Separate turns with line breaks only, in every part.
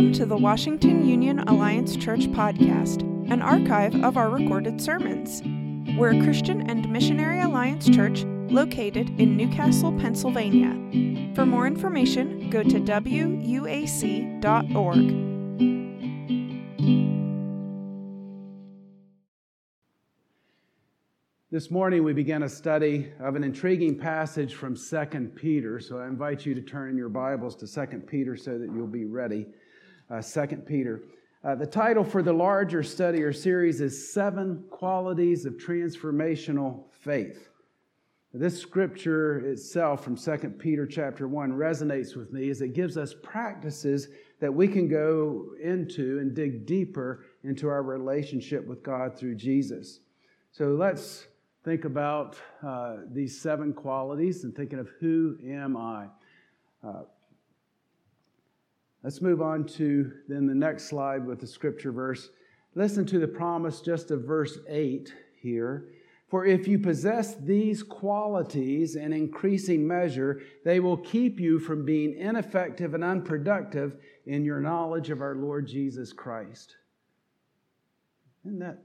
Welcome to the Washington Union Alliance Church podcast, an archive of our recorded sermons. We're a Christian and Missionary Alliance church located in New Castle, Pennsylvania. For more information, go to wuac.org.
This morning we began a study of an intriguing passage from 2 Peter. So I invite you to turn in your Bibles to 2 Peter so that you'll be ready. Uh, 2 Peter. Uh, the title for the larger study or series is Seven Qualities of Transformational Faith. This scripture itself from 2 Peter chapter 1 resonates with me as it gives us practices that we can go into and dig deeper into our relationship with God through Jesus. So let's think about uh, these seven qualities and thinking of who am I. Uh, let's move on to then the next slide with the scripture verse. Listen to the promise just of verse 8 here. For if you possess these qualities in increasing measure, they will keep you from being ineffective and unproductive in your knowledge of our Lord Jesus Christ. Isn't that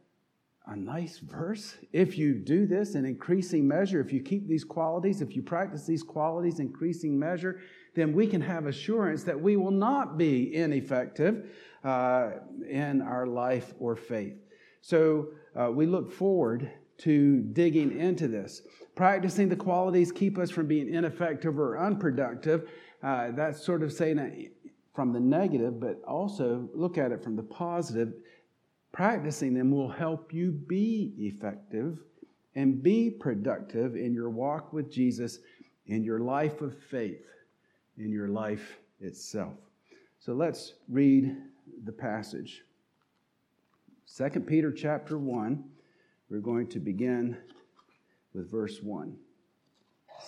a nice verse. If you do this in increasing measure, if you keep these qualities, if you practice these qualities in increasing measure, then we can have assurance that we will not be ineffective uh, in our life or faith. So uh, we look forward to digging into this. Practicing the qualities keep us from being ineffective or unproductive. Uh, that's sort of saying from the negative, but also look at it from the positive Practicing them will help you be effective and be productive in your walk with Jesus, in your life of faith, in your life itself. So let's read the passage. 2 Peter chapter 1, we're going to begin with verse 1.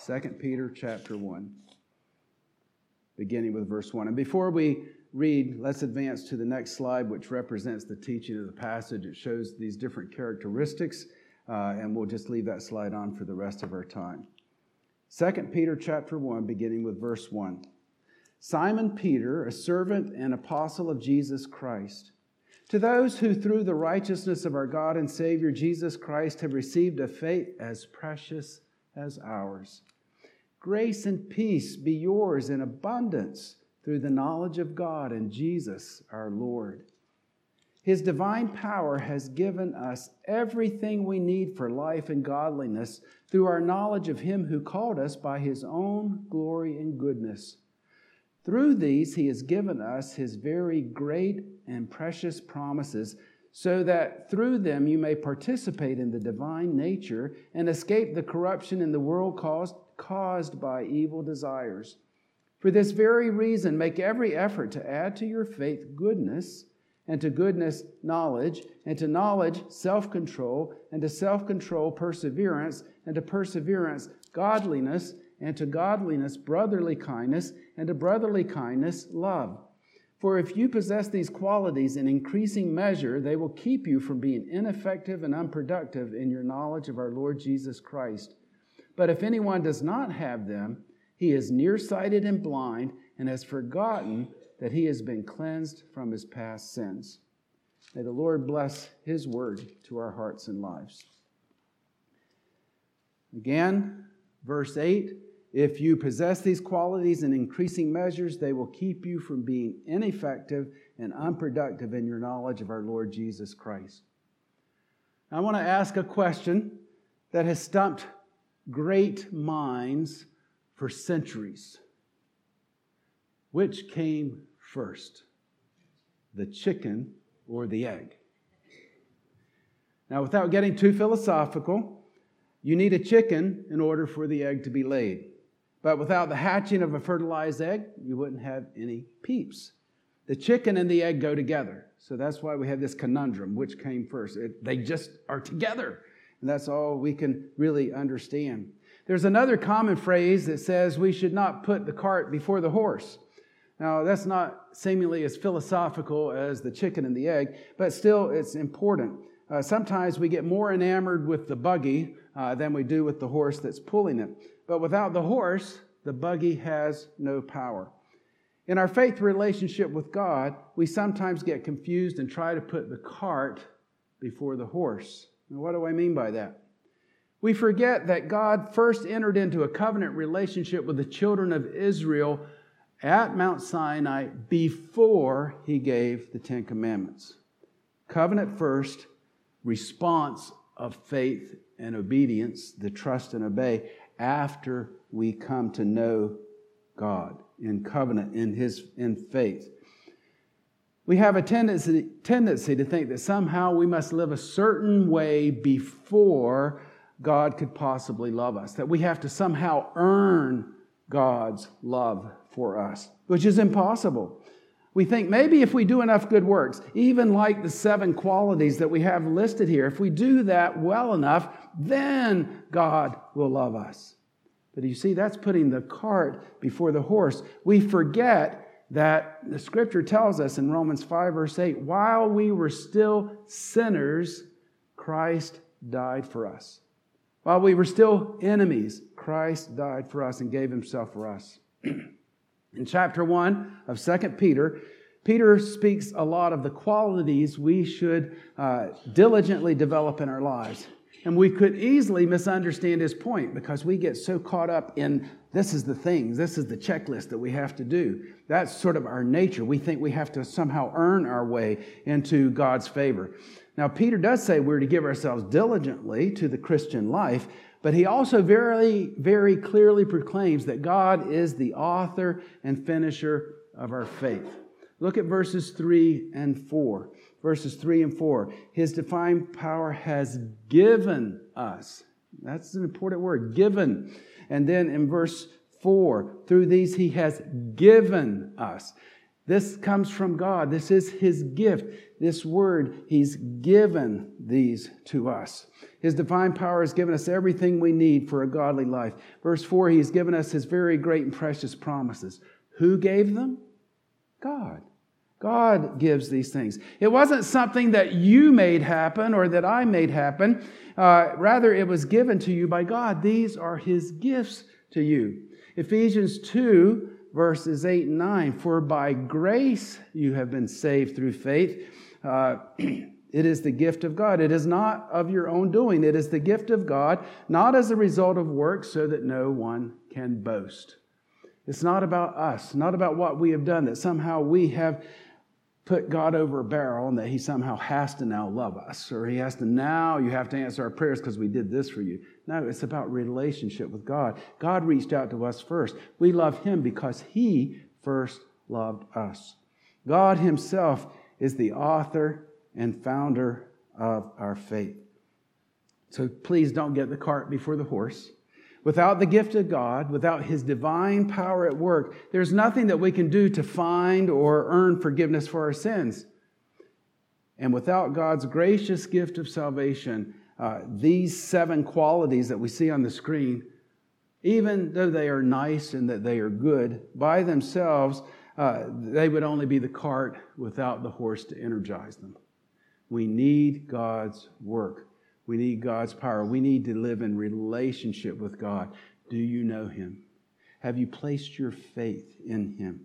2 Peter chapter 1, beginning with verse 1. And before we read, let's advance to the next slide, which represents the teaching of the passage. It shows these different characteristics, uh, and we'll just leave that slide on for the rest of our time. 2 Peter chapter 1, beginning with verse 1. Simon Peter, a servant and apostle of Jesus Christ, to those who through the righteousness of our God and Savior Jesus Christ have received a faith as precious as ours. Grace and peace be yours in abundance through the knowledge of God and Jesus our Lord. His divine power has given us everything we need for life and godliness through our knowledge of Him who called us by His own glory and goodness. Through these, He has given us His very great and precious promises, so that through them you may participate in the divine nature and escape the corruption in the world caused, caused by evil desires. For this very reason, make every effort to add to your faith goodness, and to goodness, knowledge, and to knowledge, self control, and to self control, perseverance, and to perseverance, godliness, and to godliness, brotherly kindness, and to brotherly kindness, love. For if you possess these qualities in increasing measure, they will keep you from being ineffective and unproductive in your knowledge of our Lord Jesus Christ. But if anyone does not have them, he is nearsighted and blind and has forgotten that he has been cleansed from his past sins. May the Lord bless his word to our hearts and lives. Again, verse 8 if you possess these qualities in increasing measures, they will keep you from being ineffective and unproductive in your knowledge of our Lord Jesus Christ. I want to ask a question that has stumped great minds for centuries. Which came first, the chicken or the egg? Now, without getting too philosophical, you need a chicken in order for the egg to be laid. But without the hatching of a fertilized egg, you wouldn't have any peeps. The chicken and the egg go together. So that's why we have this conundrum which came first? It, they just are together. And that's all we can really understand. There's another common phrase that says we should not put the cart before the horse. Now, that's not seemingly as philosophical as the chicken and the egg, but still it's important. Uh, sometimes we get more enamored with the buggy uh, than we do with the horse that's pulling it. But without the horse, the buggy has no power. In our faith relationship with God, we sometimes get confused and try to put the cart before the horse. And what do I mean by that? We forget that God first entered into a covenant relationship with the children of Israel at Mount Sinai before he gave the Ten Commandments. Covenant first, response of faith and obedience, the trust and obey, after we come to know God in covenant, in his in faith. We have a tendency, tendency to think that somehow we must live a certain way before God could possibly love us, that we have to somehow earn God's love for us, which is impossible. We think maybe if we do enough good works, even like the seven qualities that we have listed here, if we do that well enough, then God will love us. But you see, that's putting the cart before the horse. We forget that the scripture tells us in Romans 5, verse 8, while we were still sinners, Christ died for us. While we were still enemies, Christ died for us and gave himself for us. In chapter 1 of 2 Peter, Peter speaks a lot of the qualities we should uh, diligently develop in our lives. And we could easily misunderstand his point because we get so caught up in this is the things, this is the checklist that we have to do. That's sort of our nature. We think we have to somehow earn our way into God's favor. Now, Peter does say we're to give ourselves diligently to the Christian life, but he also very, very clearly proclaims that God is the author and finisher of our faith. Look at verses 3 and 4. Verses 3 and 4. His divine power has given us. That's an important word, given. And then in verse 4, through these he has given us. This comes from God. This is his gift. This word, he's given these to us. His divine power has given us everything we need for a godly life. Verse 4, he's given us his very great and precious promises. Who gave them? God. God gives these things. It wasn't something that you made happen or that I made happen. Uh, rather, it was given to you by God. These are his gifts to you. Ephesians 2, verses 8 and 9 For by grace you have been saved through faith. Uh, It is the gift of God. It is not of your own doing. It is the gift of God, not as a result of works, so that no one can boast. It's not about us, not about what we have done, that somehow we have put God over a barrel and that He somehow has to now love us, or He has to now, you have to answer our prayers because we did this for you. No, it's about relationship with God. God reached out to us first. We love Him because He first loved us. God Himself is the author and founder of our faith. So please don't get the cart before the horse. Without the gift of God, without His divine power at work, there's nothing that we can do to find or earn forgiveness for our sins. And without God's gracious gift of salvation, uh, these seven qualities that we see on the screen, even though they are nice and that they are good by themselves, uh, they would only be the cart without the horse to energize them. We need God's work. We need God's power. We need to live in relationship with God. Do you know Him? Have you placed your faith in Him?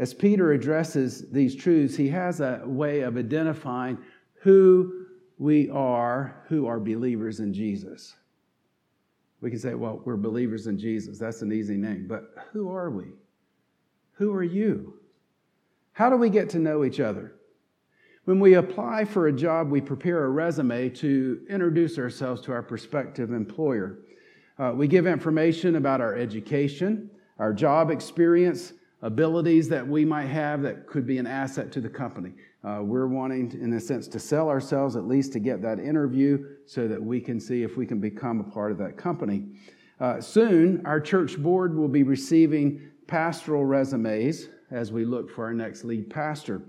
As Peter addresses these truths, he has a way of identifying who we are, who are believers in Jesus. We can say, well, we're believers in Jesus. That's an easy name. But who are we? Who are you? How do we get to know each other? When we apply for a job, we prepare a resume to introduce ourselves to our prospective employer. Uh, we give information about our education, our job experience, abilities that we might have that could be an asset to the company. Uh, we're wanting, in a sense, to sell ourselves at least to get that interview so that we can see if we can become a part of that company. Uh, soon, our church board will be receiving pastoral resumes as we look for our next lead pastor.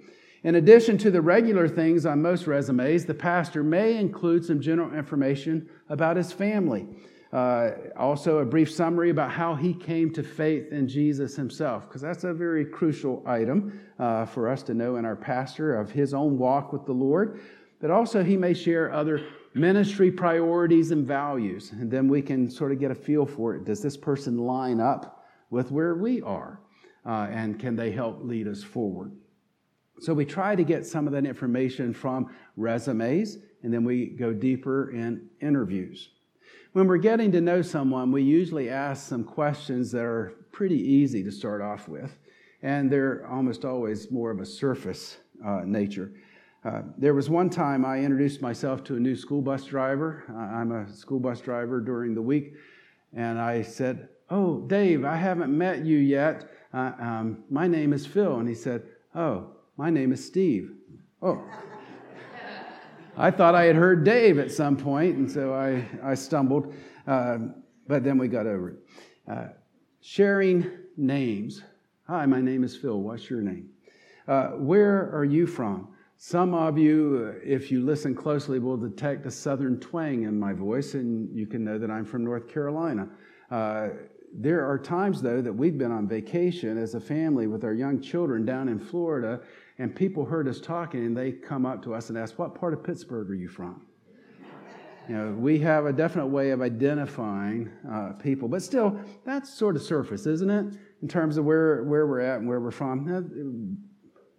In addition to the regular things on most resumes, the pastor may include some general information about his family. Uh, also, a brief summary about how he came to faith in Jesus himself, because that's a very crucial item uh, for us to know in our pastor of his own walk with the Lord. But also, he may share other ministry priorities and values, and then we can sort of get a feel for it. Does this person line up with where we are? uh, and can they help lead us forward? So we try to get some of that information from resumes, and then we go deeper in interviews. When we're getting to know someone, we usually ask some questions that are pretty easy to start off with, and they're almost always more of a surface uh, nature. Uh, there was one time I introduced myself to a new school bus driver. I'm a school bus driver during the week, and I said, Oh, Dave, I haven't met you yet. Uh, um, my name is Phil. And he said, Oh, my name is Steve. Oh. I thought I had heard Dave at some point, and so I, I stumbled, uh, but then we got over it. Uh, sharing names. Hi, my name is Phil. What's your name? Uh, where are you from? Some of you, uh, if you listen closely, will detect a southern twang in my voice, and you can know that I'm from North Carolina. Uh, there are times, though, that we've been on vacation as a family with our young children down in Florida, and people heard us talking, and they come up to us and ask, What part of Pittsburgh are you from? You know, we have a definite way of identifying uh, people, but still, that's sort of surface, isn't it? In terms of where, where we're at and where we're from.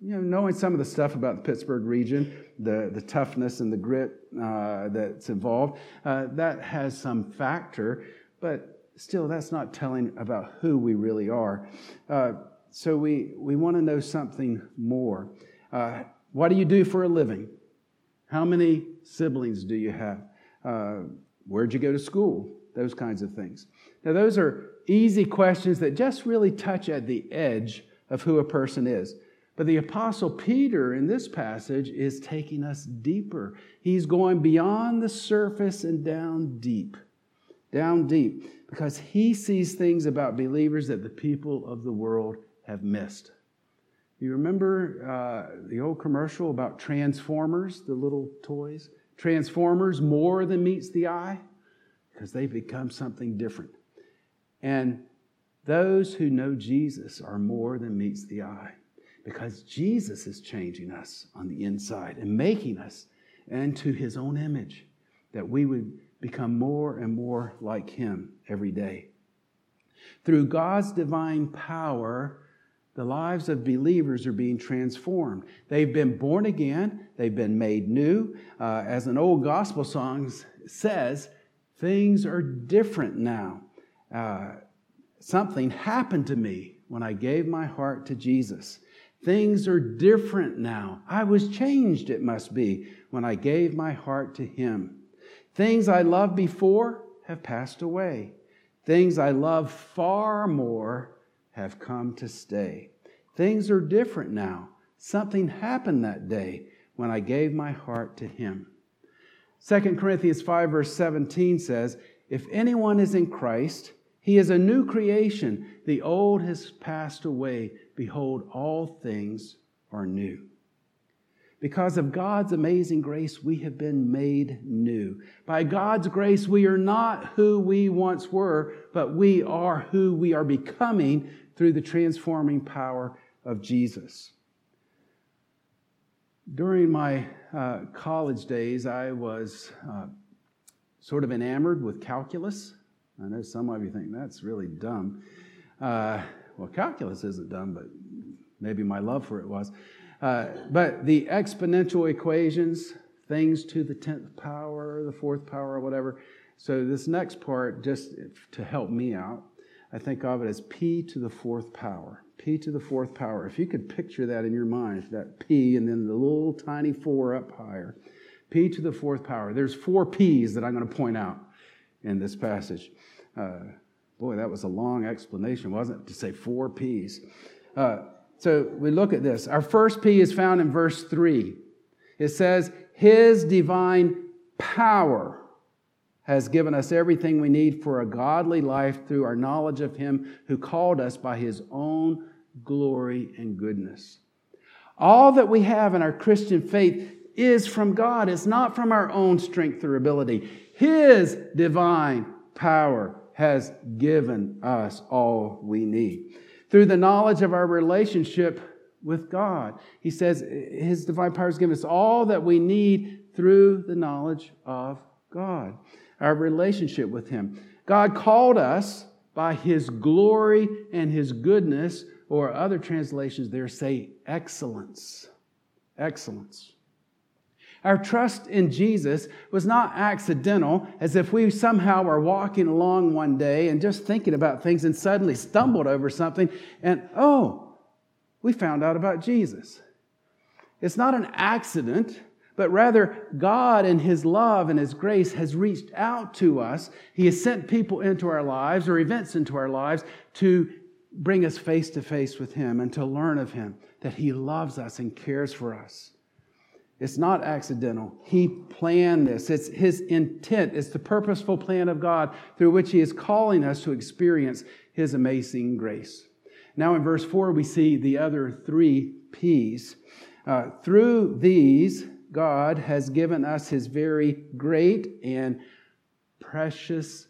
You know, knowing some of the stuff about the Pittsburgh region, the, the toughness and the grit uh, that's involved, uh, that has some factor, but still, that's not telling about who we really are. Uh, so we, we want to know something more. Uh, what do you do for a living? How many siblings do you have? Uh, where'd you go to school? Those kinds of things. Now, those are easy questions that just really touch at the edge of who a person is. But the Apostle Peter in this passage is taking us deeper. He's going beyond the surface and down deep. Down deep because he sees things about believers that the people of the world have missed. You remember uh, the old commercial about Transformers, the little toys? Transformers more than meets the eye because they become something different. And those who know Jesus are more than meets the eye because Jesus is changing us on the inside and making us into his own image that we would become more and more like Him every day. Through God's divine power, the lives of believers are being transformed. They've been born again, they've been made new. Uh, as an old gospel song says, things are different now. Uh, something happened to me when I gave my heart to Jesus. Things are different now. I was changed, it must be, when I gave my heart to Him. Things I loved before have passed away. Things I love far more have come to stay. Things are different now. Something happened that day when I gave my heart to Him. 2 Corinthians 5, verse 17 says, If anyone is in Christ, he is a new creation. The old has passed away. Behold, all things are new. Because of God's amazing grace, we have been made new. By God's grace, we are not who we once were, but we are who we are becoming through the transforming power of Jesus. During my uh, college days, I was uh, sort of enamored with calculus. I know some of you think that's really dumb. Uh, well, calculus isn't dumb, but maybe my love for it was. Uh, but the exponential equations, things to the 10th power, the fourth power, whatever. So this next part, just to help me out, I think of it as p to the fourth power. p to the fourth power. If you could picture that in your mind, that p and then the little tiny four up higher. p to the fourth power. There's four p's that I'm going to point out in this passage. Uh, boy, that was a long explanation, wasn't it, to say four p's. Uh, so we look at this. Our first P is found in verse 3. It says, His divine power has given us everything we need for a godly life through our knowledge of Him who called us by His own glory and goodness. All that we have in our Christian faith is from God, it's not from our own strength or ability. His divine power has given us all we need through the knowledge of our relationship with God. He says His divine power has given us all that we need through the knowledge of God, our relationship with Him. God called us by His glory and His goodness or other translations there say excellence. Excellence. Our trust in Jesus was not accidental, as if we somehow were walking along one day and just thinking about things and suddenly stumbled over something and, oh, we found out about Jesus. It's not an accident, but rather God in His love and His grace has reached out to us. He has sent people into our lives or events into our lives to bring us face to face with Him and to learn of Him, that He loves us and cares for us. It's not accidental. He planned this. It's his intent. It's the purposeful plan of God through which he is calling us to experience his amazing grace. Now, in verse 4, we see the other three P's. Uh, through these, God has given us his very great and precious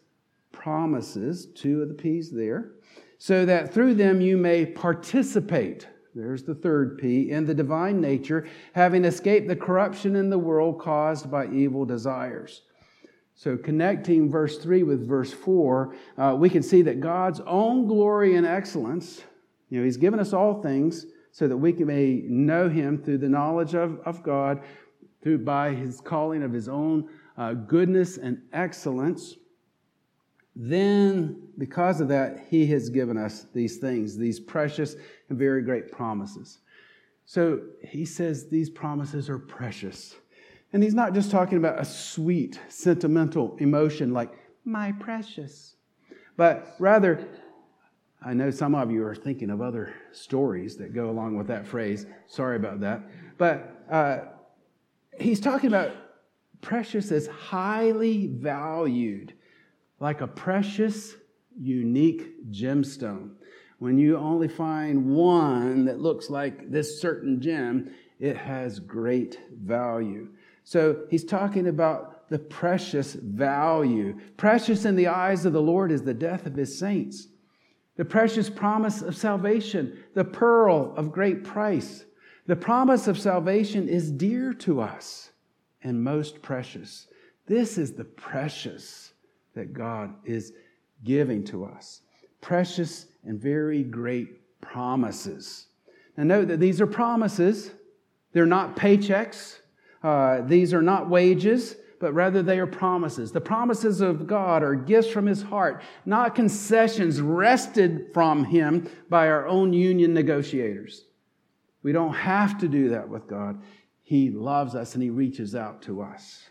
promises, two of the P's there, so that through them you may participate there's the third P, in the divine nature, having escaped the corruption in the world caused by evil desires. So, connecting verse 3 with verse 4, uh, we can see that God's own glory and excellence, you know, He's given us all things so that we can, may know Him through the knowledge of, of God, through by His calling of His own uh, goodness and excellence then because of that, he has given us these things, these precious and very great promises. So he says these promises are precious. And he's not just talking about a sweet, sentimental emotion like, my precious, but rather, I know some of you are thinking of other stories that go along with that phrase. Sorry about that. But uh, he's talking about precious as highly valued like a precious, unique gemstone. When you only find one that looks like this certain gem, it has great value. So he's talking about the precious value. Precious in the eyes of the Lord is the death of his saints. The precious promise of salvation, the pearl of great price. The promise of salvation is dear to us and most precious. This is the precious that God is giving to us. Precious and very great promises. Now, note that these are promises, they're not paychecks, uh, these are not wages. But rather, they are promises. The promises of God are gifts from His heart, not concessions wrested from Him by our own union negotiators. We don't have to do that with God. He loves us and He reaches out to us.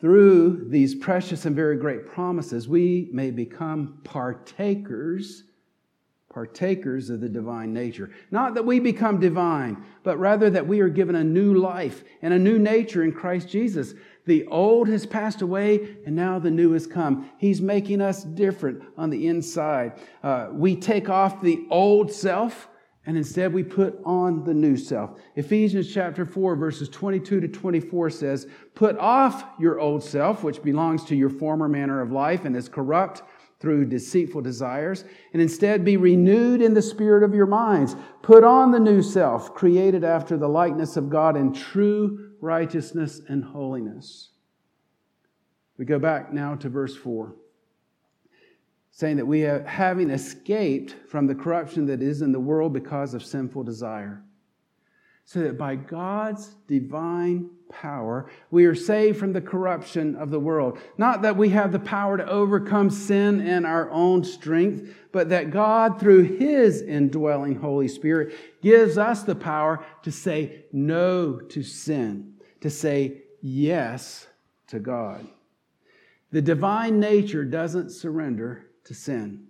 Through these precious and very great promises, we may become partakers, partakers of the divine nature. Not that we become divine, but rather that we are given a new life and a new nature in Christ Jesus. The old has passed away and now the new has come. He's making us different on the inside. Uh, we take off the old self and instead we put on the new self. Ephesians chapter 4, verses 22 to 24 says, Put off your old self, which belongs to your former manner of life and is corrupt through deceitful desires, and instead be renewed in the spirit of your minds. Put on the new self, created after the likeness of God in true righteousness and holiness. We go back now to verse 4 saying that we are having escaped from the corruption that is in the world because of sinful desire. So that by God's divine power, we are saved from the corruption of the world. Not that we have the power to overcome sin in our own strength, but that God, through His indwelling Holy Spirit, gives us the power to say no to sin, to say yes to God. The divine nature doesn't surrender to sin.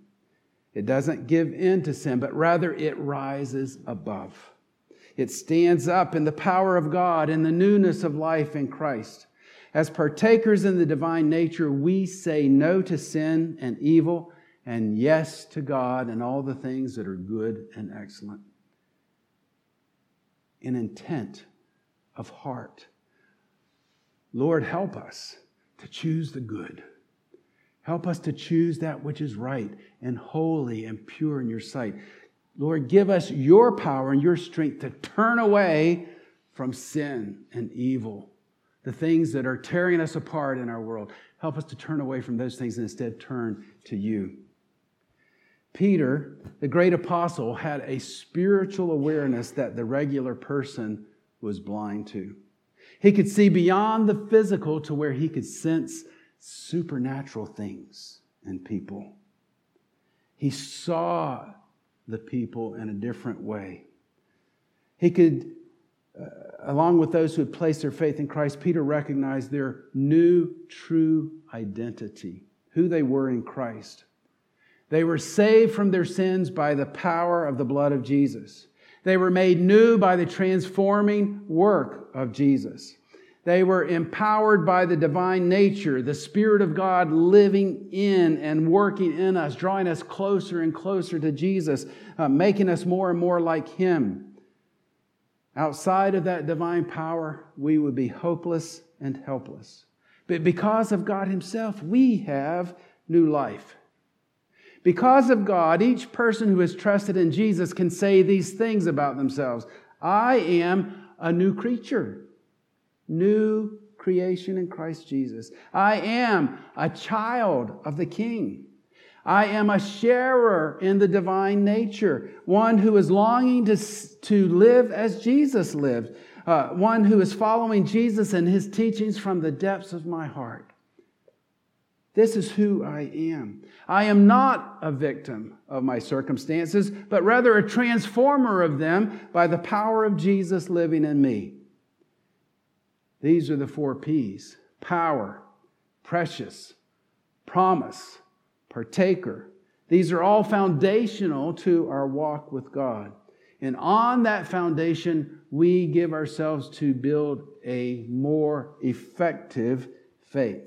It doesn't give in to sin, but rather it rises above. It stands up in the power of God in the newness of life in Christ. As partakers in the divine nature, we say no to sin and evil and yes to God and all the things that are good and excellent. In intent of heart. Lord, help us to choose the good Help us to choose that which is right and holy and pure in your sight. Lord, give us your power and your strength to turn away from sin and evil, the things that are tearing us apart in our world. Help us to turn away from those things and instead turn to you. Peter, the great apostle, had a spiritual awareness that the regular person was blind to. He could see beyond the physical to where he could sense supernatural things in people. He saw the people in a different way. He could, uh, along with those who had placed their faith in Christ, Peter recognized their new true identity, who they were in Christ. They were saved from their sins by the power of the blood of Jesus. They were made new by the transforming work of Jesus. They were empowered by the divine nature, the Spirit of God living in and working in us, drawing us closer and closer to Jesus, uh, making us more and more like Him. Outside of that divine power, we would be hopeless and helpless. But because of God Himself, we have new life. Because of God, each person who has trusted in Jesus can say these things about themselves I am a new creature new creation in Christ Jesus. I am a child of the King. I am a sharer in the divine nature, one who is longing to, to live as Jesus lived, uh, one who is following Jesus and his teachings from the depths of my heart. This is who I am. I am not a victim of my circumstances, but rather a transformer of them by the power of Jesus living in me. These are the four P's power, precious, promise, partaker. These are all foundational to our walk with God. And on that foundation, we give ourselves to build a more effective faith,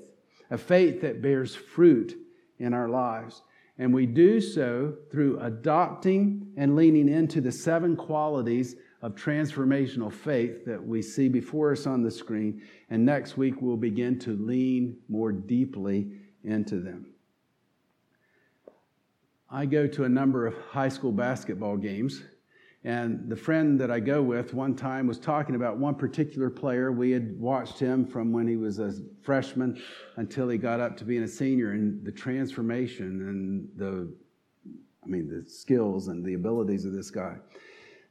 a faith that bears fruit in our lives. And we do so through adopting and leaning into the seven qualities of transformational faith that we see before us on the screen. And next week, we'll begin to lean more deeply into them. I go to a number of high school basketball games. And the friend that I go with one time was talking about one particular player. We had watched him from when he was a freshman until he got up to being a senior, and the transformation and the, I mean, the skills and the abilities of this guy.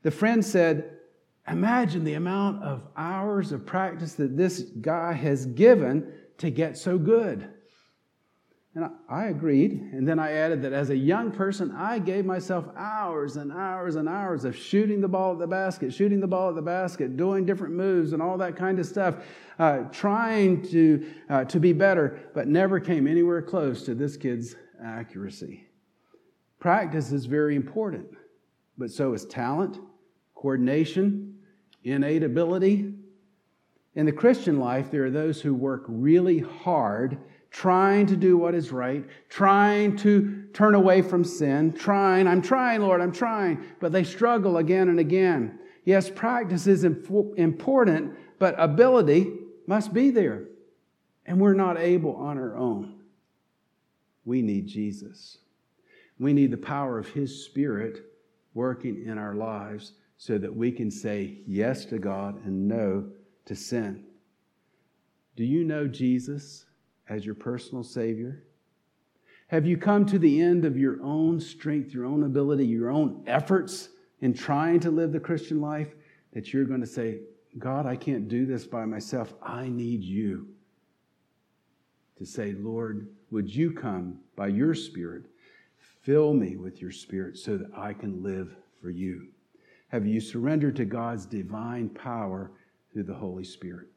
The friend said, Imagine the amount of hours of practice that this guy has given to get so good. And I agreed. And then I added that as a young person, I gave myself hours and hours and hours of shooting the ball at the basket, shooting the ball at the basket, doing different moves and all that kind of stuff, uh, trying to, uh, to be better, but never came anywhere close to this kid's accuracy. Practice is very important, but so is talent coordination, innate ability. In the Christian life, there are those who work really hard trying to do what is right, trying to turn away from sin, trying, I'm trying, Lord, I'm trying, but they struggle again and again. Yes, practice is important, but ability must be there. And we're not able on our own. We need Jesus. We need the power of His Spirit working in our lives so that we can say yes to God and no to sin. Do you know Jesus as your personal Savior? Have you come to the end of your own strength, your own ability, your own efforts in trying to live the Christian life that you're going to say, God, I can't do this by myself. I need you. To say, Lord, would you come by your Spirit, fill me with your Spirit so that I can live for you? Have you surrendered to God's divine power through the Holy Spirit?